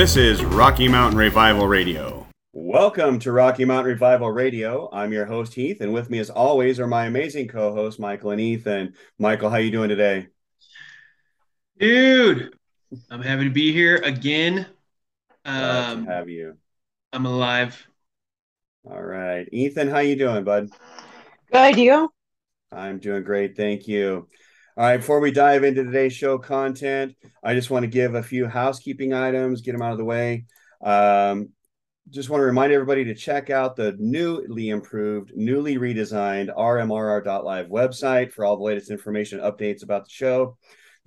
This is Rocky Mountain Revival Radio. Welcome to Rocky Mountain Revival Radio. I'm your host Heath, and with me, as always, are my amazing co-hosts Michael and Ethan. Michael, how you doing today? Dude, I'm happy to be here again. Glad um, to have you. I'm alive. All right, Ethan, how you doing, bud? Good, you? I'm doing great, thank you. All right, before we dive into today's show content, I just want to give a few housekeeping items, get them out of the way. Um, just want to remind everybody to check out the newly improved, newly redesigned rmrr.live website for all the latest information updates about the show.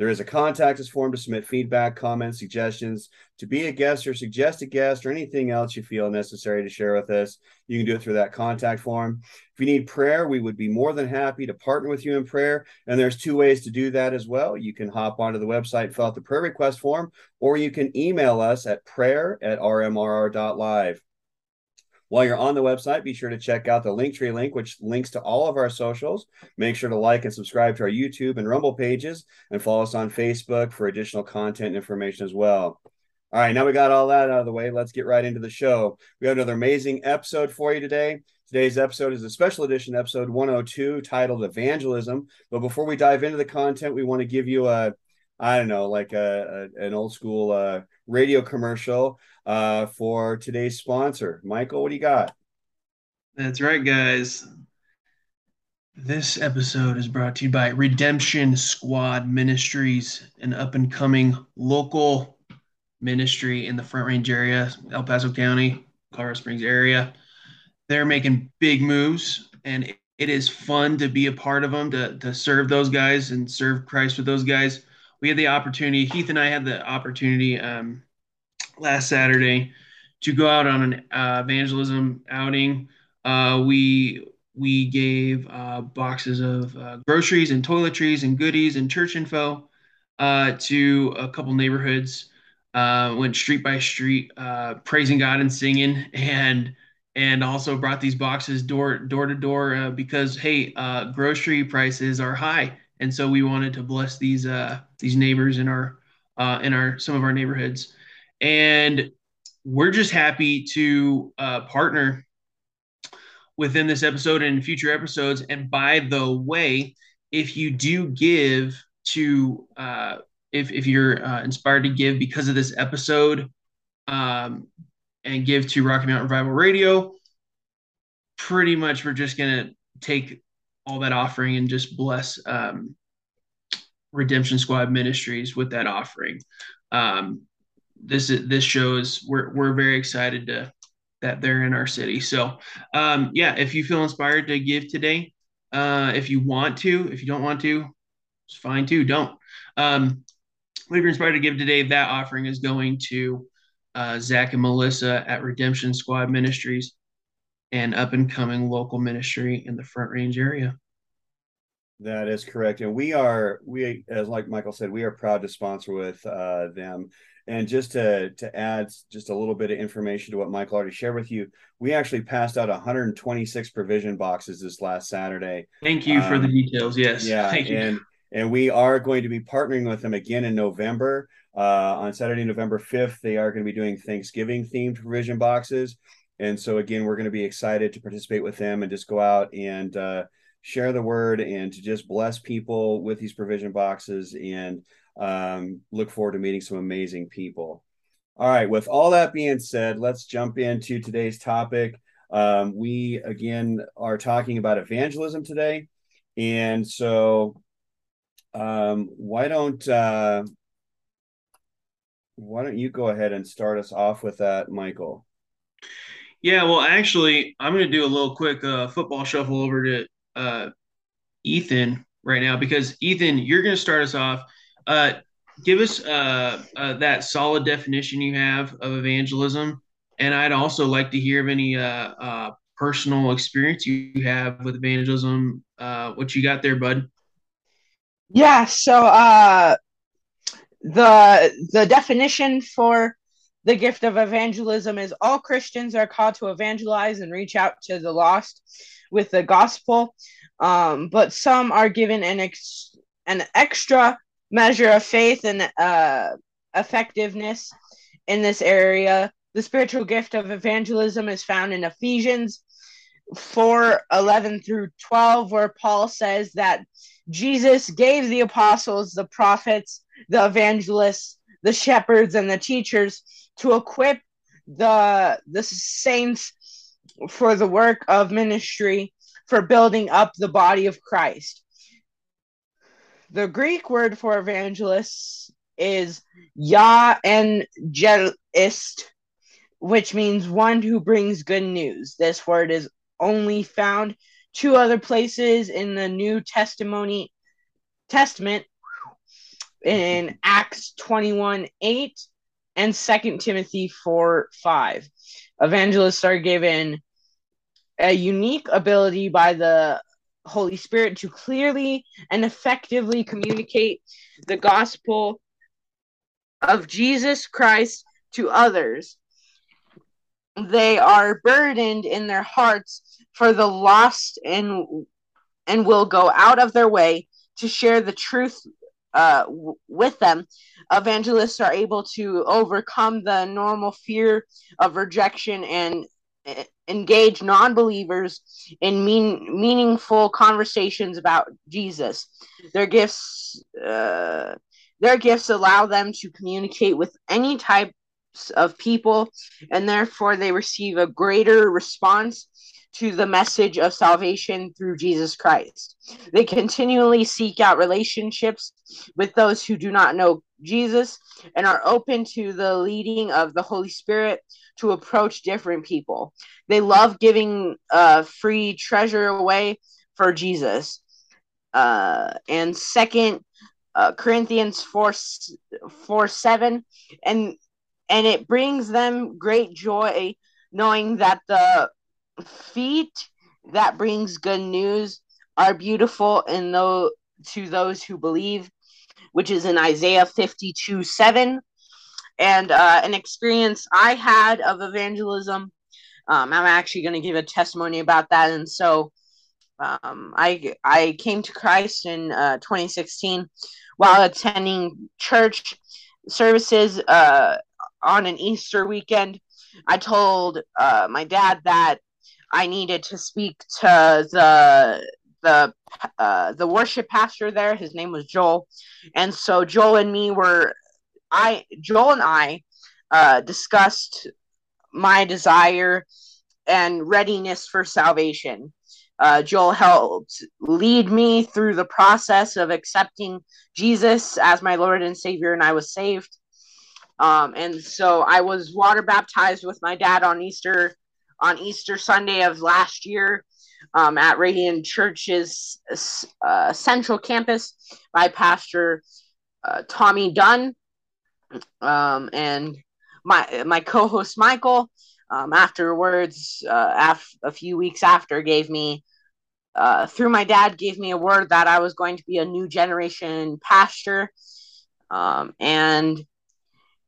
There is a contact us form to submit feedback, comments, suggestions, to be a guest or suggest a guest or anything else you feel necessary to share with us. You can do it through that contact form. If you need prayer, we would be more than happy to partner with you in prayer. And there's two ways to do that as well. You can hop onto the website, fill out the prayer request form, or you can email us at prayer at rmrr.live. While you're on the website, be sure to check out the Linktree link, which links to all of our socials. Make sure to like and subscribe to our YouTube and Rumble pages and follow us on Facebook for additional content information as well. All right, now we got all that out of the way. Let's get right into the show. We have another amazing episode for you today. Today's episode is a special edition episode 102 titled Evangelism. But before we dive into the content, we want to give you a I don't know, like a, a an old school uh, radio commercial uh, for today's sponsor. Michael, what do you got? That's right, guys. This episode is brought to you by Redemption Squad Ministries, an up and coming local ministry in the Front Range area, El Paso County, Colorado Springs area. They're making big moves, and it is fun to be a part of them, to, to serve those guys and serve Christ with those guys we had the opportunity. Heath and I had the opportunity um, last Saturday to go out on an uh, evangelism outing. Uh, we we gave uh, boxes of uh, groceries and toiletries and goodies and church info uh, to a couple neighborhoods. Uh, went street by street, praising God and singing, and and also brought these boxes door door to door because hey, grocery prices are high and so we wanted to bless these these neighbors in our in our some of our neighborhoods, and we're just happy to uh, partner within this episode and future episodes. And by the way, if you do give to uh, if if you're uh, inspired to give because of this episode, um, and give to Rocky Mountain Revival Radio, pretty much we're just gonna take all that offering and just bless um, Redemption Squad Ministries with that offering. Um, this is this shows we're we're very excited to that they're in our city. So um, yeah, if you feel inspired to give today, uh, if you want to, if you don't want to, it's fine too. Don't. Um, if you're inspired to give today, that offering is going to uh, Zach and Melissa at Redemption Squad Ministries, an up and coming local ministry in the Front Range area. That is correct, and we are we as like Michael said, we are proud to sponsor with uh, them. And just to to add just a little bit of information to what Michael already shared with you, we actually passed out 126 provision boxes this last Saturday. Thank you um, for the um, details. Yes, yeah, Thank and and we are going to be partnering with them again in November. Uh, on Saturday, November 5th, they are going to be doing Thanksgiving themed provision boxes. And so again, we're going to be excited to participate with them and just go out and uh, share the word and to just bless people with these provision boxes and um, look forward to meeting some amazing people. All right, with all that being said, let's jump into today's topic. Um, we again are talking about evangelism today. And so um, why don't uh, why don't you go ahead and start us off with that, Michael? Yeah, well, actually, I'm going to do a little quick uh, football shuffle over to uh, Ethan right now because Ethan, you're going to start us off. Uh, give us uh, uh, that solid definition you have of evangelism, and I'd also like to hear of any uh, uh, personal experience you have with evangelism. Uh, what you got there, bud? Yeah. So, the the definition for the gift of evangelism is all Christians are called to evangelize and reach out to the lost with the gospel, um, but some are given an ex- an extra measure of faith and uh, effectiveness in this area. The spiritual gift of evangelism is found in Ephesians 4 11 through 12, where Paul says that Jesus gave the apostles, the prophets, the evangelists, the shepherds, and the teachers to equip the the saints for the work of ministry for building up the body of Christ. The Greek word for evangelists is ya and jelist, which means one who brings good news. This word is only found two other places in the New Testimony Testament in Acts 21 8 and Second Timothy 4 5. Evangelists are given a unique ability by the Holy Spirit to clearly and effectively communicate the gospel of Jesus Christ to others. They are burdened in their hearts for the lost and and will go out of their way to share the truth uh, with them, evangelists are able to overcome the normal fear of rejection and engage non-believers in mean, meaningful conversations about Jesus. Their gifts, uh, their gifts allow them to communicate with any types of people, and therefore they receive a greater response to the message of salvation through Jesus Christ. They continually seek out relationships with those who do not know Jesus and are open to the leading of the Holy Spirit to approach different people. They love giving uh, free treasure away for Jesus. Uh, and second uh, Corinthians 4, 4 7 and and it brings them great joy knowing that the feet that brings good news are beautiful and though to those who believe, which is in Isaiah 52 7. And uh, an experience I had of evangelism. Um, I'm actually going to give a testimony about that. And so um, I, I came to Christ in uh, 2016 while attending church services uh, on an Easter weekend. I told uh, my dad that I needed to speak to the the uh, the worship pastor there. His name was Joel, and so Joel and me were I Joel and I uh, discussed my desire and readiness for salvation. Uh, Joel helped lead me through the process of accepting Jesus as my Lord and Savior, and I was saved. Um, and so I was water baptized with my dad on Easter on Easter Sunday of last year um, at Radiant Church's uh, central campus by Pastor uh, Tommy Dunn um, and my my co-host Michael. Um, afterwards, uh, af- a few weeks after, gave me uh, through my dad gave me a word that I was going to be a new generation pastor, um, and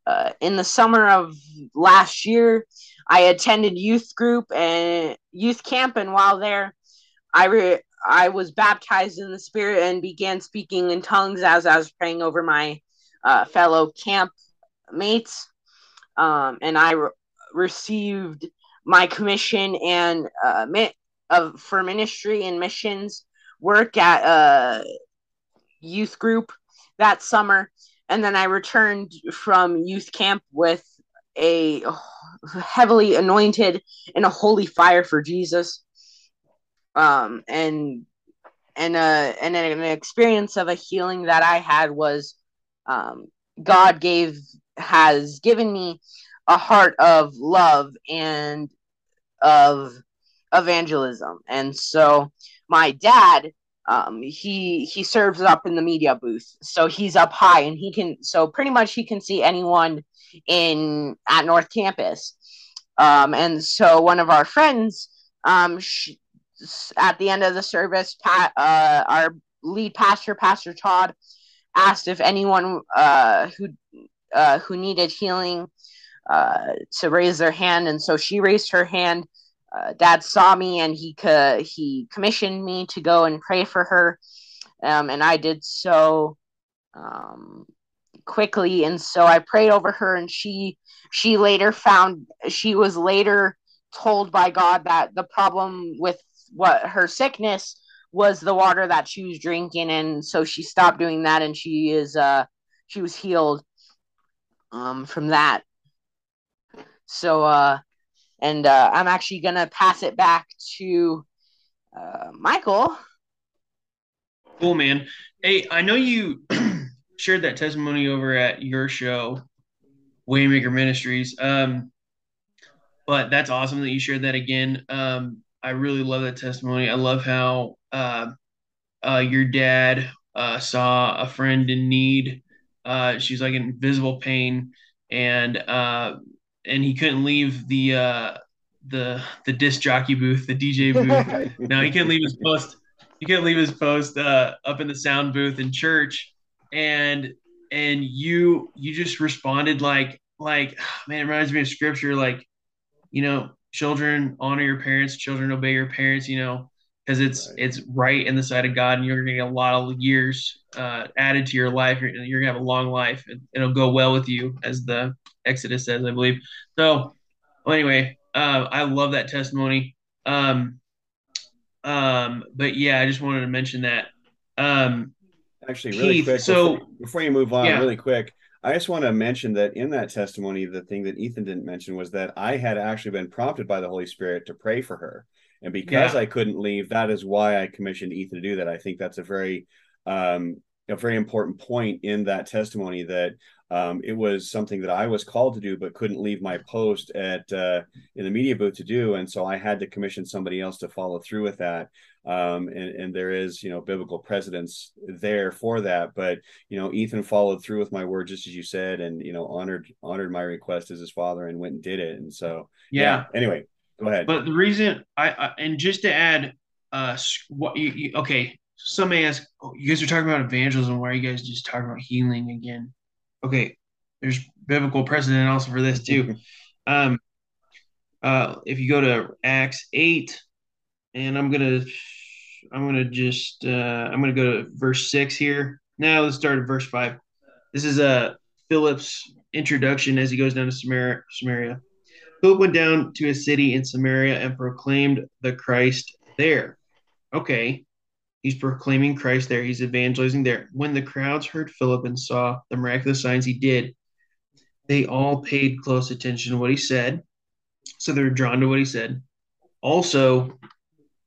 uh, in the summer of last year, I attended youth group and youth camp, and while there, I re- I was baptized in the Spirit and began speaking in tongues as I was praying over my uh, fellow camp mates, um, and I re- received my commission and uh, mi- of for ministry and missions work at a youth group that summer, and then I returned from youth camp with a heavily anointed in a holy fire for Jesus. Um, and and uh and an experience of a healing that I had was um, God gave has given me a heart of love and of evangelism. And so my dad um, he he serves up in the media booth so he's up high and he can so pretty much he can see anyone in at North Campus. Um, and so one of our friends, um, she, at the end of the service, Pat, uh, our lead pastor, Pastor Todd, asked if anyone uh, who uh, who needed healing uh, to raise their hand, and so she raised her hand. Uh, Dad saw me, and he co- he commissioned me to go and pray for her, um, and I did so um, quickly. And so I prayed over her, and she she later found she was later told by God that the problem with what her sickness was the water that she was drinking and so she stopped doing that and she is uh she was healed um from that so uh and uh i'm actually gonna pass it back to uh michael cool man hey i know you shared that testimony over at your show waymaker ministries um but that's awesome that you shared that again um I really love that testimony. I love how uh, uh, your dad uh, saw a friend in need. Uh, she's like in visible pain, and uh, and he couldn't leave the uh, the the disc jockey booth, the DJ booth. no, he couldn't leave his post. He couldn't leave his post up in the sound booth in church, and and you you just responded like like man, it reminds me of scripture, like you know children honor your parents, children obey your parents, you know, because it's right. it's right in the sight of God, and you're gonna get a lot of years uh, added to your life. You're, you're, gonna have a long life, and it'll go well with you, as the Exodus says, I believe. So, well, anyway, uh, I love that testimony. Um, um, but yeah, I just wanted to mention that. Um, Actually, really Heath, quick. So before, before, you move on, yeah. really quick, I just want to mention that in that testimony, the thing that Ethan didn't mention was that I had actually been prompted by the Holy Spirit to pray for her. And because yeah. I couldn't leave, that is why I commissioned Ethan to do that. I think that's a very um, a very important point in that testimony that um, it was something that I was called to do, but couldn't leave my post at uh, in the media booth to do, and so I had to commission somebody else to follow through with that. Um, and, and there is you know biblical precedence there for that. But you know ethan followed through with my word just as you said and you know honored honored my request as his father and went and did it. And so yeah, yeah. anyway go ahead. But the reason I, I and just to add uh what you, you okay some may ask oh, you guys are talking about evangelism why are you guys just talking about healing again okay there's biblical precedent also for this too um uh if you go to acts 8 and i'm gonna I'm gonna just uh, I'm gonna go to verse six here. Now let's start at verse five. This is uh, Philip's introduction as he goes down to Samaria. Samaria. Philip went down to a city in Samaria and proclaimed the Christ there. Okay, he's proclaiming Christ there. He's evangelizing there. When the crowds heard Philip and saw the miraculous signs he did, they all paid close attention to what he said. So they're drawn to what he said. Also,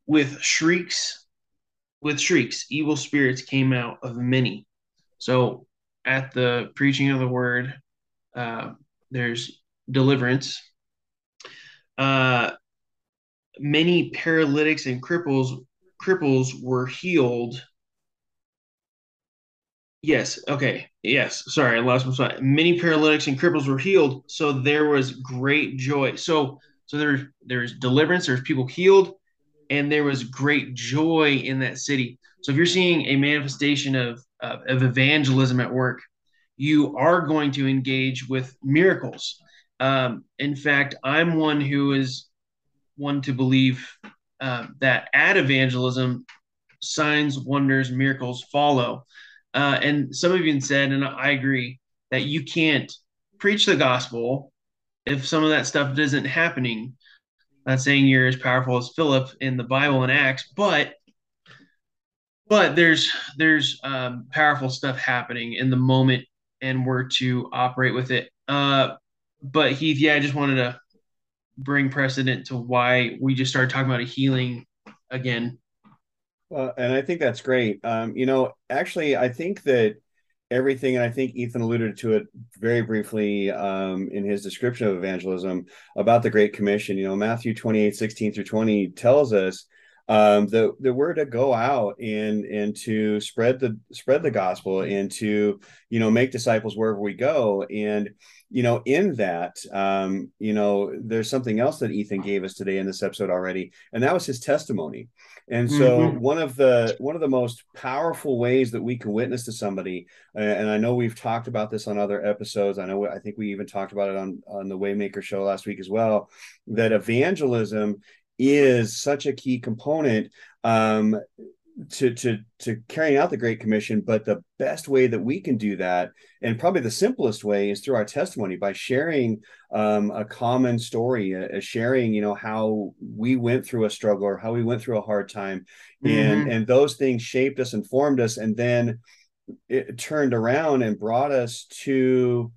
with shrieks with shrieks, evil spirits came out of many. So at the preaching of the word, uh, there's deliverance. Uh, many paralytics and cripples cripples were healed. Yes. Okay. Yes. Sorry, I lost my spot. Many paralytics and cripples were healed, so there was great joy. So, so there's there's deliverance. There's people healed and there was great joy in that city. So if you're seeing a manifestation of, of, of evangelism at work, you are going to engage with miracles. Um, in fact, I'm one who is one to believe uh, that at evangelism, signs, wonders, miracles follow. Uh, and some of you said, and I agree, that you can't preach the gospel if some of that stuff isn't happening not saying you're as powerful as Philip in the Bible and Acts, but but there's there's um, powerful stuff happening in the moment, and we're to operate with it. Uh, but Heath, yeah, I just wanted to bring precedent to why we just started talking about a healing again. Well, and I think that's great. Um, you know, actually, I think that everything, and I think Ethan alluded to it very briefly um, in his description of evangelism about the Great Commission. You know, Matthew 28, 16 through 20 tells us um, the the we're to go out and and to spread the spread the gospel and to you know make disciples wherever we go and you know in that um, you know there's something else that Ethan gave us today in this episode already and that was his testimony And so mm-hmm. one of the one of the most powerful ways that we can witness to somebody, and I know we've talked about this on other episodes. I know I think we even talked about it on on the Waymaker show last week as well. That evangelism is such a key component um, to to to carrying out the great commission but the best way that we can do that and probably the simplest way is through our testimony by sharing um, a common story uh, sharing you know how we went through a struggle or how we went through a hard time mm-hmm. and and those things shaped us and formed us and then it turned around and brought us to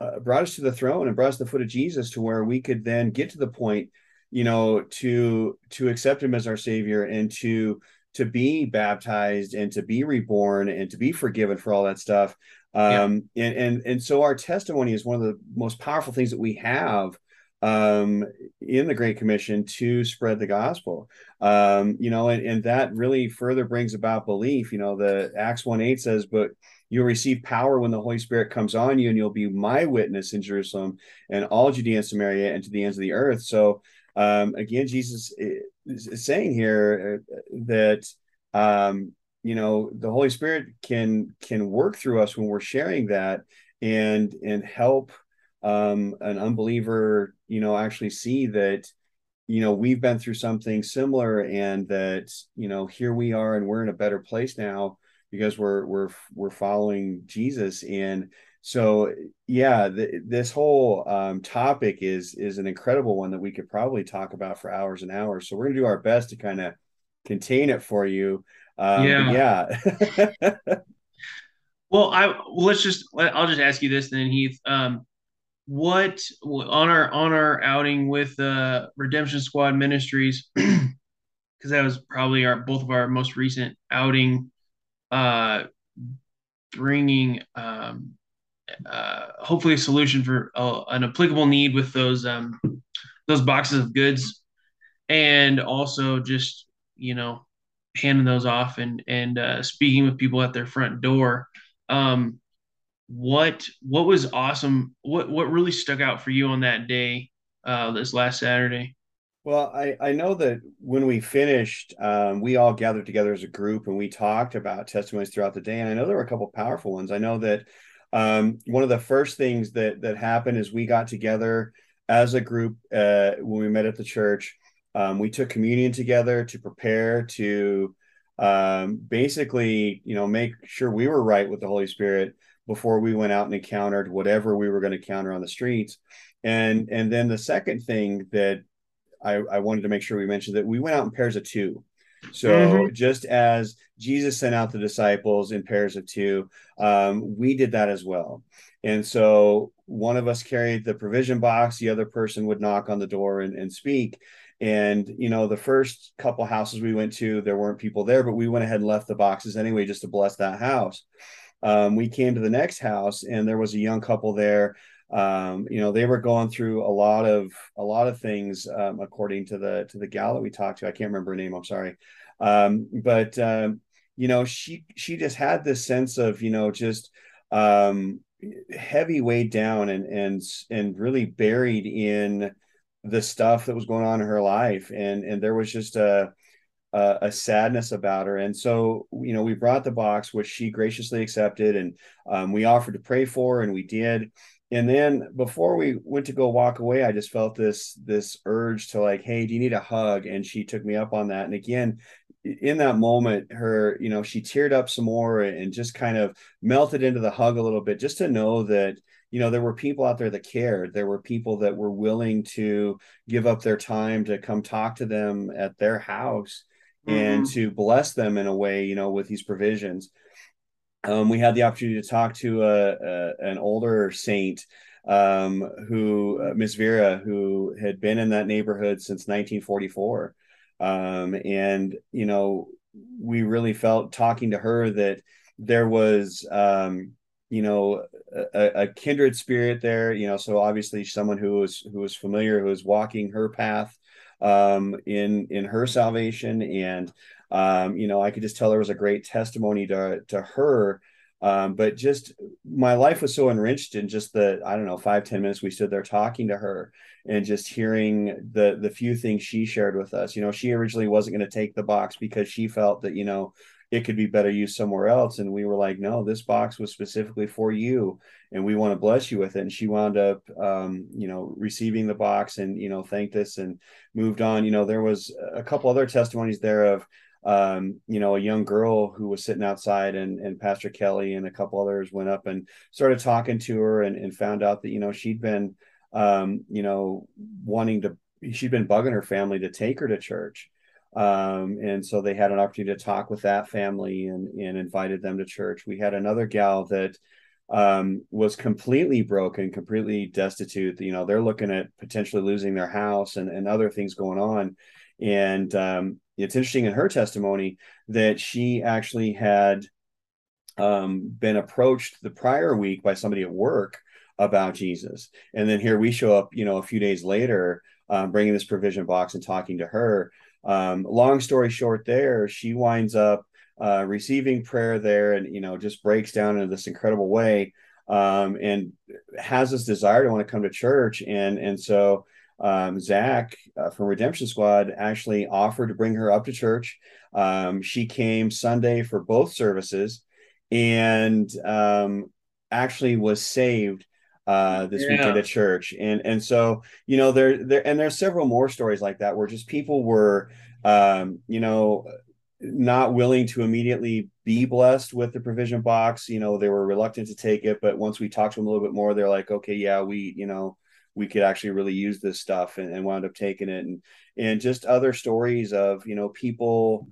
uh, brought us to the throne and brought us to the foot of jesus to where we could then get to the point you know to to accept him as our savior and to to be baptized and to be reborn and to be forgiven for all that stuff. Um, yeah. and, and, and so our testimony is one of the most powerful things that we have um, in the Great Commission to spread the gospel. Um, you know, and, and that really further brings about belief. You know, the Acts 1 8 says, but you'll receive power when the Holy Spirit comes on you, and you'll be my witness in Jerusalem and all Judea and Samaria and to the ends of the earth. So um, again, Jesus is saying here uh, that um, you know the Holy Spirit can can work through us when we're sharing that and and help um, an unbeliever, you know, actually see that you know we've been through something similar and that you know here we are and we're in a better place now because we're we're we're following Jesus. And so yeah the, this whole um, topic is is an incredible one that we could probably talk about for hours and hours. So we're gonna do our best to kind of contain it for you. Um, yeah. yeah. Well i well, let's just i'll just ask you this then heath. Um, what on our on our outing with uh redemption squad ministries because that was probably our both of our most recent outing uh bringing um uh, hopefully a solution for uh, an applicable need with those um, those boxes of goods, and also just you know handing those off and and uh, speaking with people at their front door. Um, what what was awesome? What what really stuck out for you on that day, uh, this last Saturday? Well, I, I know that when we finished, um, we all gathered together as a group and we talked about testimonies throughout the day. And I know there were a couple powerful ones. I know that um, one of the first things that that happened is we got together as a group uh, when we met at the church. Um, we took communion together to prepare to um, basically, you know, make sure we were right with the Holy Spirit before we went out and encountered whatever we were going to encounter on the streets. And and then the second thing that I, I wanted to make sure we mentioned that we went out in pairs of two. So mm-hmm. just as Jesus sent out the disciples in pairs of two, um, we did that as well. And so one of us carried the provision box, the other person would knock on the door and, and speak. And you know, the first couple houses we went to, there weren't people there, but we went ahead and left the boxes anyway just to bless that house. Um, we came to the next house, and there was a young couple there um, you know they were going through a lot of a lot of things um, according to the to the gal that we talked to. I can't remember her name i'm sorry. Um, but um, you know she she just had this sense of you know just um, heavy weighed down and and and really buried in the stuff that was going on in her life. And and there was just a a, a sadness about her. And so you know we brought the box which she graciously accepted and um, we offered to pray for and we did and then before we went to go walk away i just felt this this urge to like hey do you need a hug? And she took me up on that. And again in that moment her you know she teared up some more and just kind of melted into the hug a little bit just to know that you know there were people out there that cared. There were people that were willing to give up their time to come talk to them at their house mm-hmm. and to bless them in a way you know with these provisions um, we had the opportunity to talk to a, a an older saint um, who uh, Miss Vera, who had been in that neighborhood since 1944, um, and you know we really felt talking to her that there was um, you know a, a, kindred spirit there. You know, so obviously someone who was who was familiar, who was walking her path um, in in her salvation and um, you know, I could just tell there was a great testimony to to her Um, but just my life was so enriched in just the I don't know five ten minutes we stood there talking to her and just hearing the the few things she shared with us. You know, she originally wasn't going to take the box because she felt that you know it could be better used somewhere else. And we were like, no, this box was specifically for you, and we want to bless you with it. And she wound up, um, you know, receiving the box and you know thanked us and moved on. You know, there was a couple other testimonies there of um, you know, a young girl who was sitting outside and, and Pastor Kelly and a couple others went up and started talking to her and, and found out that, you know, she'd been, um, you know, wanting to, she'd been bugging her family to take her to church. Um, and so they had an opportunity to talk with that family and, and invited them to church. We had another gal that, um, was completely broken, completely destitute. You know, they're looking at potentially losing their house and, and other things going on. And um, it's interesting in her testimony that she actually had um, been approached the prior week by somebody at work about Jesus. And then here we show up, you know, a few days later, um, bringing this provision box and talking to her. Um, long story short, there, she winds up uh, receiving prayer there and, you know, just breaks down in this incredible way um, and has this desire to want to come to church. And, and so, um, Zach uh, from Redemption Squad actually offered to bring her up to church. Um, she came Sunday for both services and um, actually was saved uh, this yeah. weekend at church. And and so you know there there and there's several more stories like that where just people were um, you know not willing to immediately be blessed with the provision box. You know they were reluctant to take it, but once we talked to them a little bit more, they're like, okay, yeah, we you know we could actually really use this stuff and, and wound up taking it. And and just other stories of you know people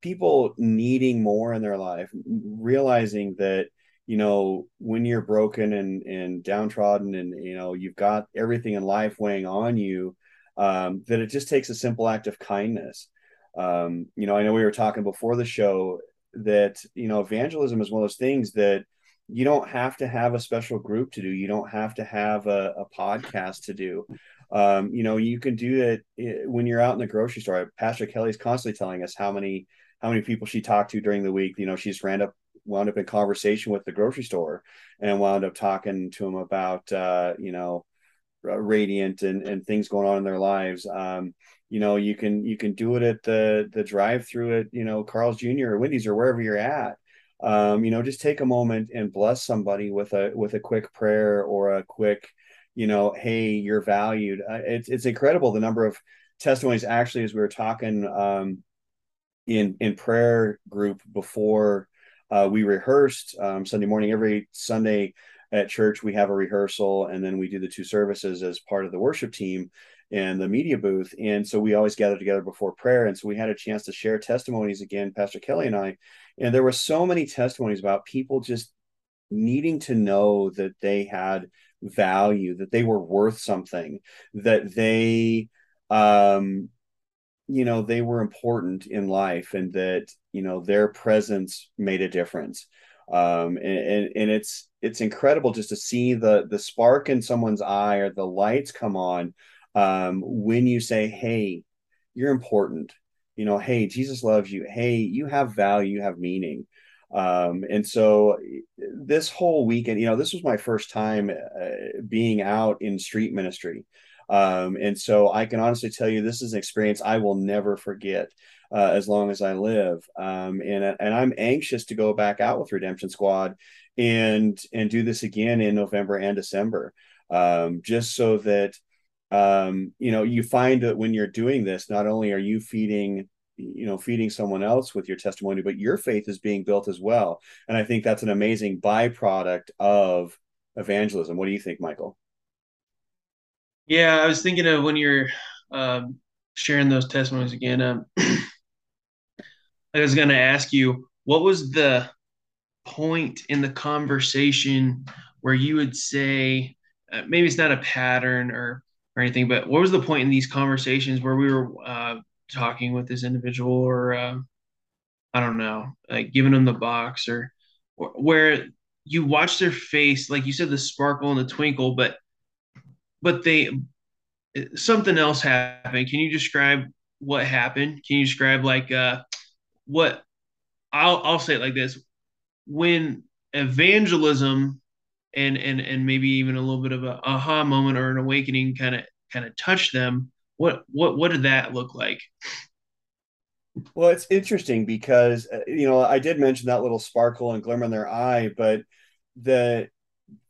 people needing more in their life realizing that you know when you're broken and and downtrodden and you know you've got everything in life weighing on you um, that it just takes a simple act of kindness. Um, you know i know we were talking before the show that you know evangelism is one of those things that you don't have to have a special group to do. You don't have to have a, a podcast to do. Um, you know you can do it when you're out in the grocery store. Pastor kelly's constantly telling us how many how many people she talked to during the week. You know she's ran up wound up in conversation with the grocery store and wound up talking to them about uh, you know radiant and, and things going on in their lives. Um, you know you can you can do it at the the drive through at you know carl's jr or wendy's or wherever you're at um, you know just take a moment and bless somebody with a with a quick prayer or a quick you know hey you're valued. Uh, it's, it's incredible the number of testimonies. Actually as we were talking um, in in prayer group before uh, we rehearsed um, sunday morning every sunday at church we have a rehearsal and then we do the two services as part of the worship team and the media booth. And so we always gather together before prayer. And so we had a chance to share testimonies again, Pastor Kelly and I. And there were so many testimonies about people just needing to know that they had value, that they were worth something, that they, um, you know, they were important in life and that, you know, their presence made a difference. Um, and, and, and it's, it's incredible just to see the, the spark in someone's eye or the lights come on um, when you say, hey, you're important, you know, hey, Jesus loves you. Hey, you have value, you have meaning. Um, and so this whole weekend, you know, this was my first time uh, being out in street ministry. Um, and so I can honestly tell you, this is an experience I will never forget uh, as long as I live. Um, and and I'm anxious to go back out with Redemption Squad and and do this again in November and December, um, just so that um, you know you find that when you're doing this not only are you feeding you know feeding someone else with your testimony but your faith is being built as well. And i think that's an amazing byproduct of evangelism. What do you think michael? Yeah i was thinking of when you're um, sharing those testimonies again um, i was going to ask you what was the point in the conversation where you would say uh, maybe it's not a pattern or or anything. But what was the point in these conversations where we were uh, talking with this individual, or uh, I don't know, like giving them the box, or, or where you watch their face, like you said, the sparkle and the twinkle, but but they something else happened. Can you describe what happened? Can you describe like uh, what I'll I'll say it like this: when evangelism and and and maybe even a little bit of a aha moment or an awakening kind of kind of touched them what what what did that look like? Well it's interesting because uh, you know i did mention that little sparkle and glimmer in their eye but the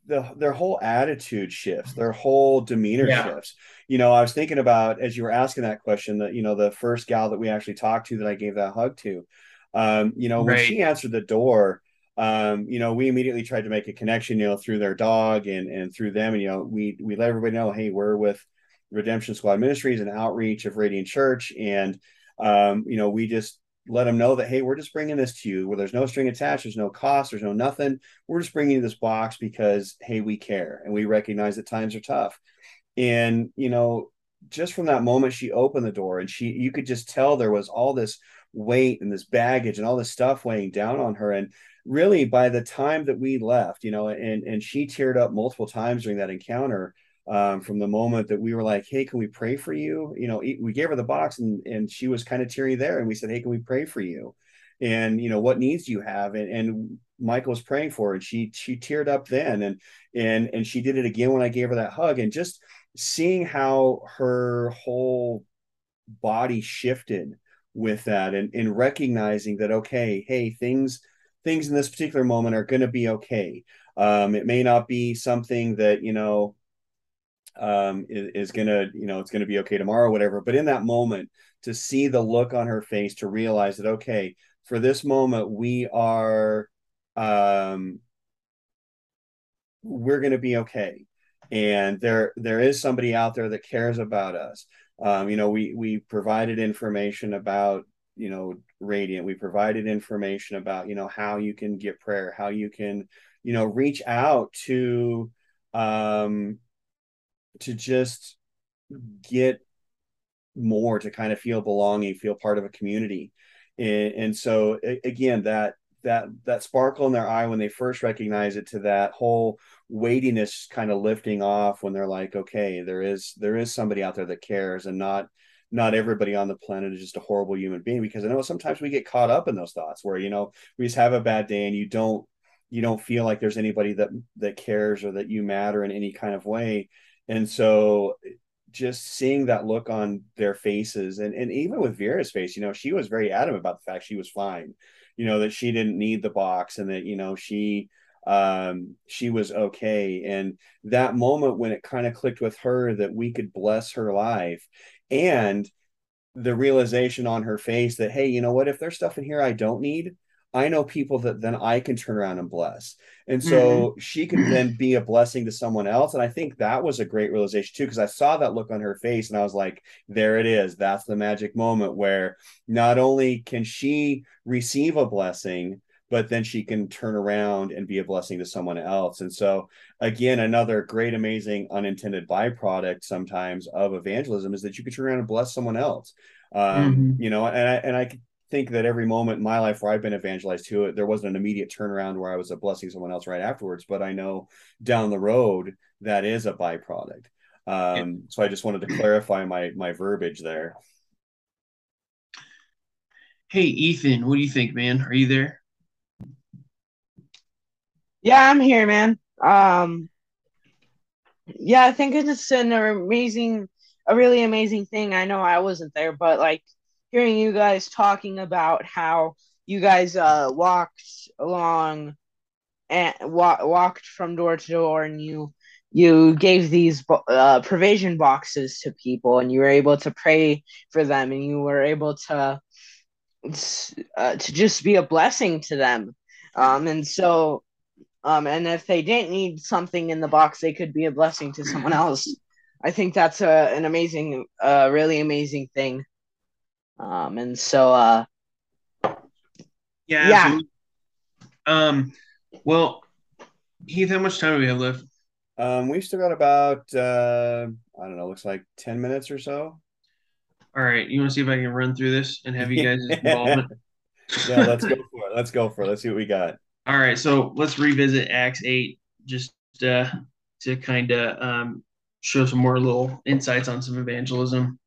the their whole attitude shifts their whole demeanor yeah. shifts. You know i was thinking about as you were asking that question that you know the first gal that we actually talked to that i gave that hug to um, you know when she answered the door um, you know, we immediately tried to make a connection, you know, through their dog and and through them, and you know, we we let everybody know, hey, we're with Redemption Squad Ministries and outreach of Radiant Church, and um, you know, we just let them know that hey, we're just bringing this to you, where there's no string attached, there's no cost, there's no nothing. We're just bringing you this box because hey, we care and we recognize that times are tough, and you know, just from that moment she opened the door and she, you could just tell there was all this weight and this baggage and all this stuff weighing down on her. And really by the time that we left, you know, and and she teared up multiple times during that encounter. Um, from the moment that we were like, "Hey, can we pray for you?" You know, we gave her the box, and and she was kind of teary there, and we said, "Hey, can we pray for you?" And you know, what needs do you have? And and Michael was praying for her, and she she teared up then, and and and she did it again when I gave her that hug, and just seeing how her whole body shifted with that, and and recognizing that okay, hey, things things in this particular moment are going to be okay. Um, it may not be something that you know um, is, is going to you know it's going to be okay tomorrow, whatever. But in that moment, to see the look on her face, to realize that okay, for this moment, we are um, we're going to be okay, and there there is somebody out there that cares about us. Um, you know, we we provided information about you know radiant. We provided information about you know how you can get prayer how you can you know reach out to um to just get more to kind of feel belonging feel part of a community. And, and so again that that that sparkle in their eye when they first recognize it to that whole weightiness kind of lifting off when they're like okay there is there is somebody out there that cares and not not everybody on the planet is just a horrible human being because I know sometimes we get caught up in those thoughts where you know we just have a bad day and you don't you don't feel like there's anybody that that cares or that you matter in any kind of way. And so just seeing that look on their faces and and even with Vera's face you know she was very adamant about the fact she was fine you know that she didn't need the box and that you know she um she was okay. And that moment when it kind of clicked with her that we could bless her life and the realization on her face that hey you know what? If there's stuff in here i don't need i know people that then i can turn around and bless. And so mm-hmm. she can then be a blessing to someone else. And i think that was a great realization too because i saw that look on her face and i was like there it is. That's the magic moment where not only can she receive a blessing but then she can turn around and be a blessing to someone else. And so, again, another great, amazing unintended byproduct sometimes of evangelism is that you can turn around and bless someone else. Um, mm-hmm. You know, and I and I think that every moment in my life where I've been evangelized to it, there wasn't an immediate turnaround where I was a blessing someone else right afterwards. But I know down the road that is a byproduct. Um, yeah. So I just wanted to clarify my my verbiage there. Hey Ethan, what do you think, man? Are you there? Yeah, I'm here, man. Um, yeah, I think it's an amazing, a really amazing thing. I know I wasn't there, but like hearing you guys talking about how you guys uh walked along and wa- walked from door to door, and you you gave these uh, provision boxes to people, and you were able to pray for them, and you were able to uh, to just be a blessing to them. Um, and so um, and if they didn't need something in the box, they could be a blessing to someone else. I think that's a, an amazing, uh, really amazing thing. Um, and so, uh, yeah, yeah. Absolutely. Um, well, Heath, how much time do we have left? Um, we've still got about, uh, I don't know, looks like 10 minutes or so. All right. You want to see if I can run through this and have you guys involvement? yeah, let's go for it. Let's go for it. Let's see what we got. All right, so let's revisit Acts eight just uh, to kind of um, show some more little insights on some evangelism.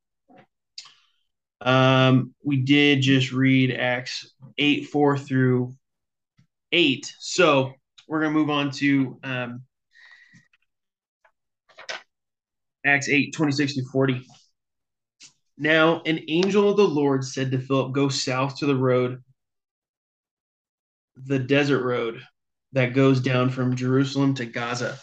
Um, we did just read Acts eight four through eight. So we're going to move on to um, Acts 8 26 to 40. Now, an angel of the Lord said to Philip, Go south to the road, the desert road that goes down from Jerusalem to Gaza.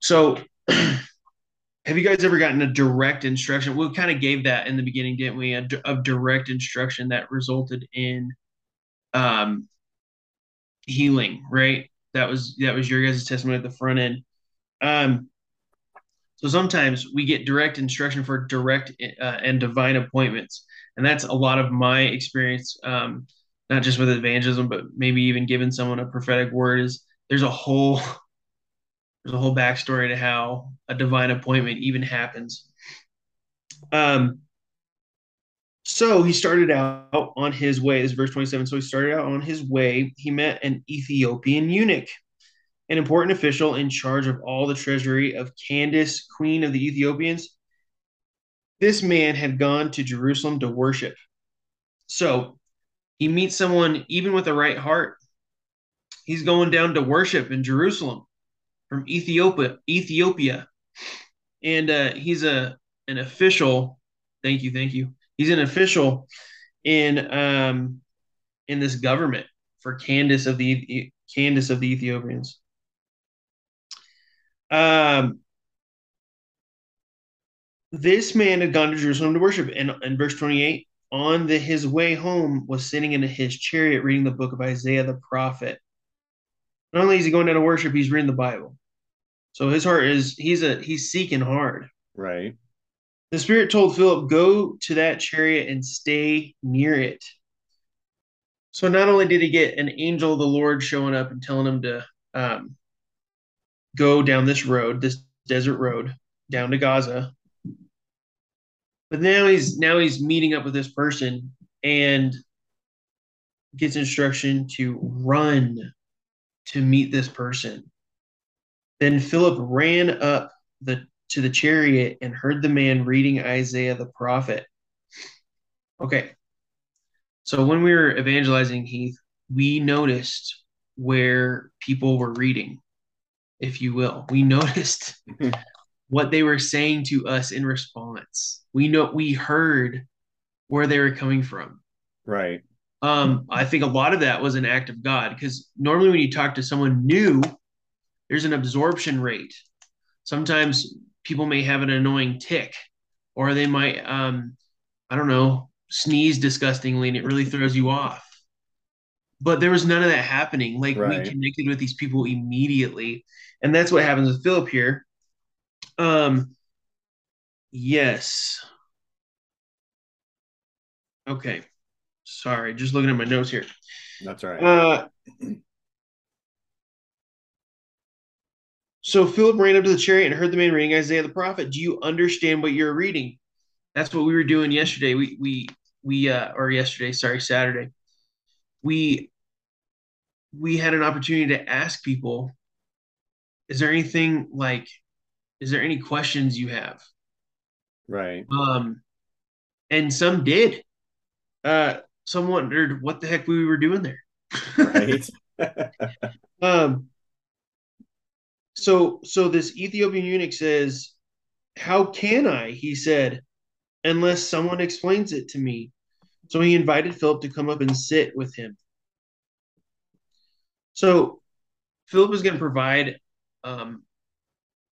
So, have you guys ever gotten a direct instruction? We kind of gave that in the beginning, didn't we? A, a direct instruction that resulted in um, healing, right? That was that was your guys' testimony at the front end. Um, so sometimes we get direct instruction for direct uh, and divine appointments, and that's a lot of my experience. Um, not just with evangelism, but maybe even giving someone a prophetic word is there's a whole there's a whole backstory to how a divine appointment even happens. Um, so he started out on his way. This is verse 27. So he started out on his way. He met an Ethiopian eunuch, an important official in charge of all the treasury of Candace, queen of the Ethiopians. This man had gone to Jerusalem to worship. So he meets someone even with a right heart. He's going down to worship in Jerusalem from Ethiopia, Ethiopia, and uh, he's a an official. Thank you, thank you. He's an official in um, in this government for Candace of the Candace of the Ethiopians. Um, this man had gone to Jerusalem to worship, and in verse twenty eight, on the, his way home, was sitting in his chariot reading the book of Isaiah the prophet. Not only is he going down to worship, he's reading the Bible. So his heart is he's a he's seeking hard. Right. The Spirit told Philip, Go to that chariot and stay near it. So not only did he get an angel of the Lord showing up and telling him to um, go down this road, this desert road, down to Gaza, but now he's now he's meeting up with this person and gets instruction to run to meet this person. Then Philip ran up the to the chariot and heard the man reading Isaiah the prophet. Okay. So when we were evangelizing Heath, we noticed where people were reading, if you will. We noticed what they were saying to us in response. We know we heard where they were coming from. Right. Um, I think a lot of that was an act of God because normally when you talk to someone new, there's an absorption rate. Sometimes people may have an annoying tick, or they might, um, I don't know, sneeze disgustingly and it really throws you off. But there was none of that happening. Like right. we connected with these people immediately. And that's what happens with Philip here. Um, yes. Okay. Sorry, just looking at my notes here. That's right. Uh, So Philip ran up to the chariot and heard the man reading Isaiah the prophet. Do you understand what you're reading? That's what we were doing yesterday. We we we uh or yesterday, sorry, Saturday. We we had an opportunity to ask people, is there anything like is there any questions you have? Right. Um and some did. Uh some wondered what the heck we were doing there. right. um so so this Ethiopian eunuch says, "How can I?" He said, "unless someone explains it to me." So he invited Philip to come up and sit with him. So Philip is going to provide um,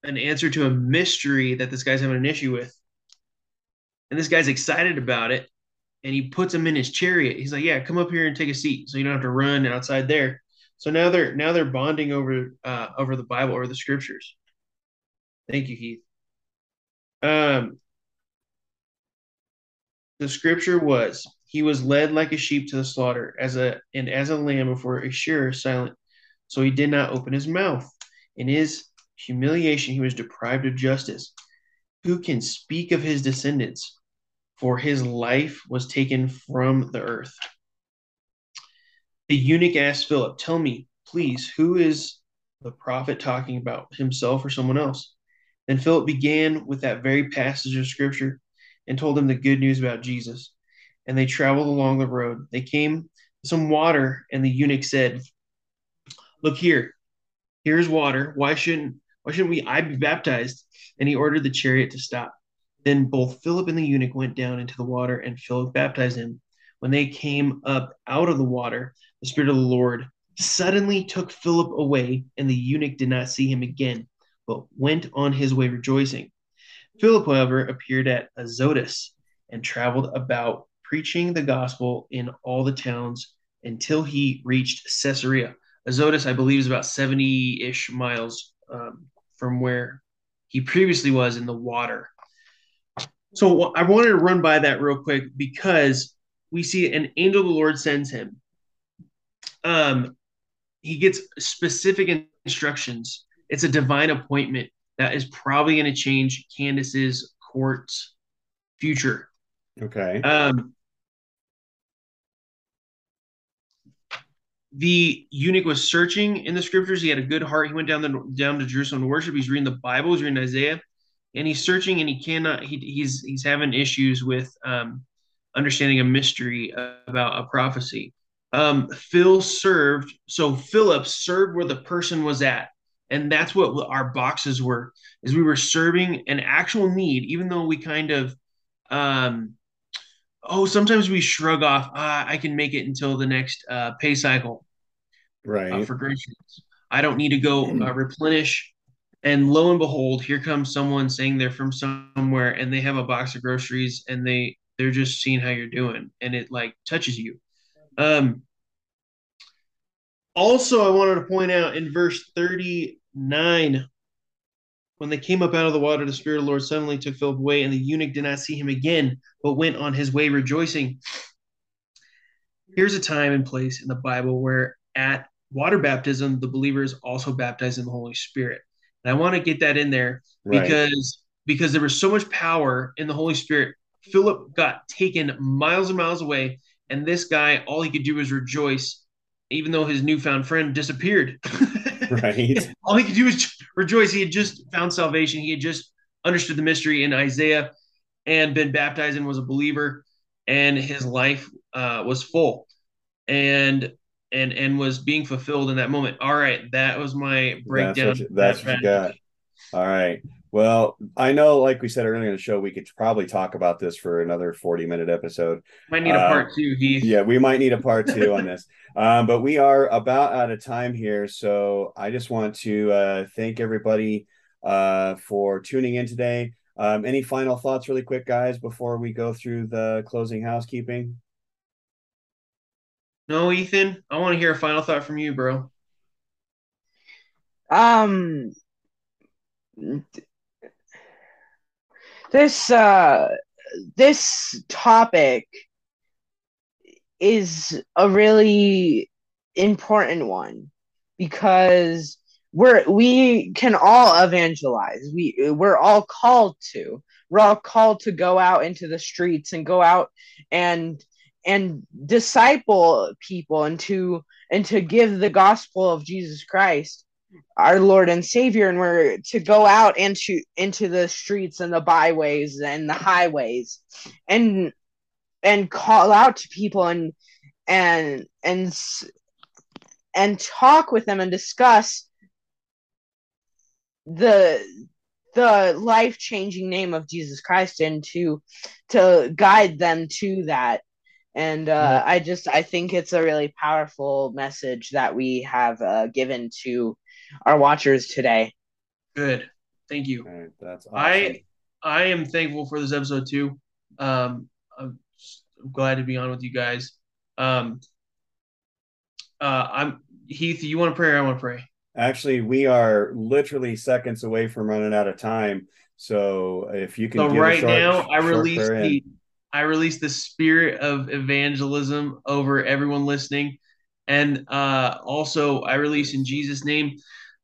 an answer to a mystery that this guy's having an issue with, and this guy's excited about it. And he puts him in his chariot. He's like, "Yeah, come up here and take a seat, so you don't have to run outside there." So now they're now they're bonding over uh, over the Bible or the scriptures. Thank you, Heath. Um, the scripture was he was led like a sheep to the slaughter as a and as a lamb before a shearer silent so he did not open his mouth in his humiliation he was deprived of justice who can speak of his descendants for his life was taken from the earth the eunuch asked Philip, Tell me, please, who is the prophet talking about, himself or someone else? Then Philip began with that very passage of scripture and told him the good news about Jesus. And they traveled along the road. They came to some water, and the eunuch said, Look here, Here's water. Why shouldn't why shouldn't we I be baptized? And he ordered the chariot to stop. Then both Philip and the eunuch went down into the water, and Philip baptized him. When they came up out of the water, the Spirit of the Lord suddenly took Philip away, and the eunuch did not see him again, but went on his way rejoicing. Philip, however, appeared at Azotus and traveled about preaching the gospel in all the towns until he reached Caesarea. Azotus, I believe, is about 70 ish miles um, from where he previously was in the water. So I wanted to run by that real quick because we see an angel of the Lord sends him. Um, he gets specific instructions. It's a divine appointment that is probably going to change Candace's court's future. Okay. Um, the eunuch was searching in the scriptures. He had a good heart. He went down the down to Jerusalem to worship. He's reading the Bible. He's reading Isaiah, and he's searching, and he cannot. He, he's he's having issues with um, understanding a mystery about a prophecy. Um, Phil served. So Philip served where the person was at, and that's what our boxes were. Is we were serving an actual need, even though we kind of um, oh, sometimes we shrug off, ah, I can make it until the next uh, pay cycle. Right. Uh, for groceries. I don't need to go uh, replenish. And lo and behold, here comes someone saying they're from somewhere and they have a box of groceries and they they're just seeing how you're doing and it like touches you. Um also I wanted to point out in verse 39 when they came up out of the water, the Spirit of the Lord suddenly took Philip away, and the eunuch did not see him again, but went on his way rejoicing. Here's a time and place in the Bible where at water baptism, the believer is also baptized in the Holy Spirit. And I want to get that in there right. because because there was so much power in the Holy Spirit. Philip got taken miles and miles away, and this guy, all he could do was rejoice, even though his newfound friend disappeared. right. all he could do was rejoice. He had just found salvation. He had just understood the mystery in Isaiah and been baptized and was a believer, and his life uh, was full, and and and was being fulfilled in that moment. All right, that was my breakdown. That's what you, that's what you got. All right. Well, I know, like we said earlier in the show, we could probably talk about this for another 40 minute episode. Might need a part uh, two, Heath. Yeah, we might need a part two on this. Um, but we are about out of time here. So I just want to uh, thank everybody uh, for tuning in today. Um, any final thoughts, really quick, guys, before we go through the closing housekeeping? No, Ethan, I want to hear a final thought from you, bro. Um, this uh this topic is a really important one because we're we can all evangelize. We we're all called to. We're all called to go out into the streets and go out and and disciple people and to and to give the gospel of Jesus Christ our Lord and Savior, and we're to go out into into the streets and the byways and the highways, and and call out to people and and and and talk with them and discuss the the life changing name of Jesus Christ and to to guide them to that. And uh, I just I think it's a really powerful message that we have uh, given to our watchers today. Good. Thank you. Right, that's awesome. I I am thankful for this episode too. Um, I'm, I'm glad to be on with you guys. Um, uh, I'm Heath. You want to pray? I want to pray. Actually, we are literally seconds away from running out of time. So if you can, so right short, now, I release the I release the spirit of evangelism over everyone listening, and uh, also I release in Jesus' name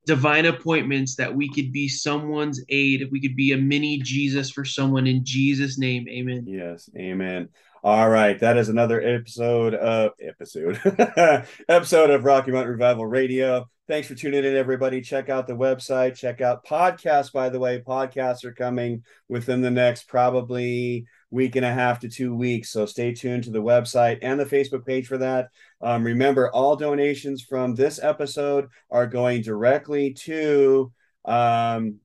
divine appointments that we could be someone's aid, if we could be a mini Jesus for someone in Jesus' name. Amen. Yes, amen. All right, that is another episode of episode episode of Rocky Mountain Revival Radio. Thanks for tuning in, everybody. Check out the website. Check out podcasts. By the way, podcasts are coming within the next probably week and a half to two weeks. So stay tuned to the website and the Facebook page for that. Um, remember, all donations from this episode are going directly to um,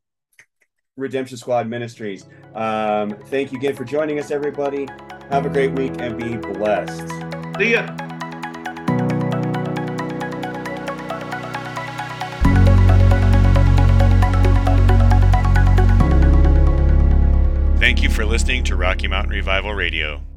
Redemption Squad Ministries. Um, thank you again for joining us, everybody. Have a great week and be blessed. See ya. Listening to Rocky Mountain Revival Radio.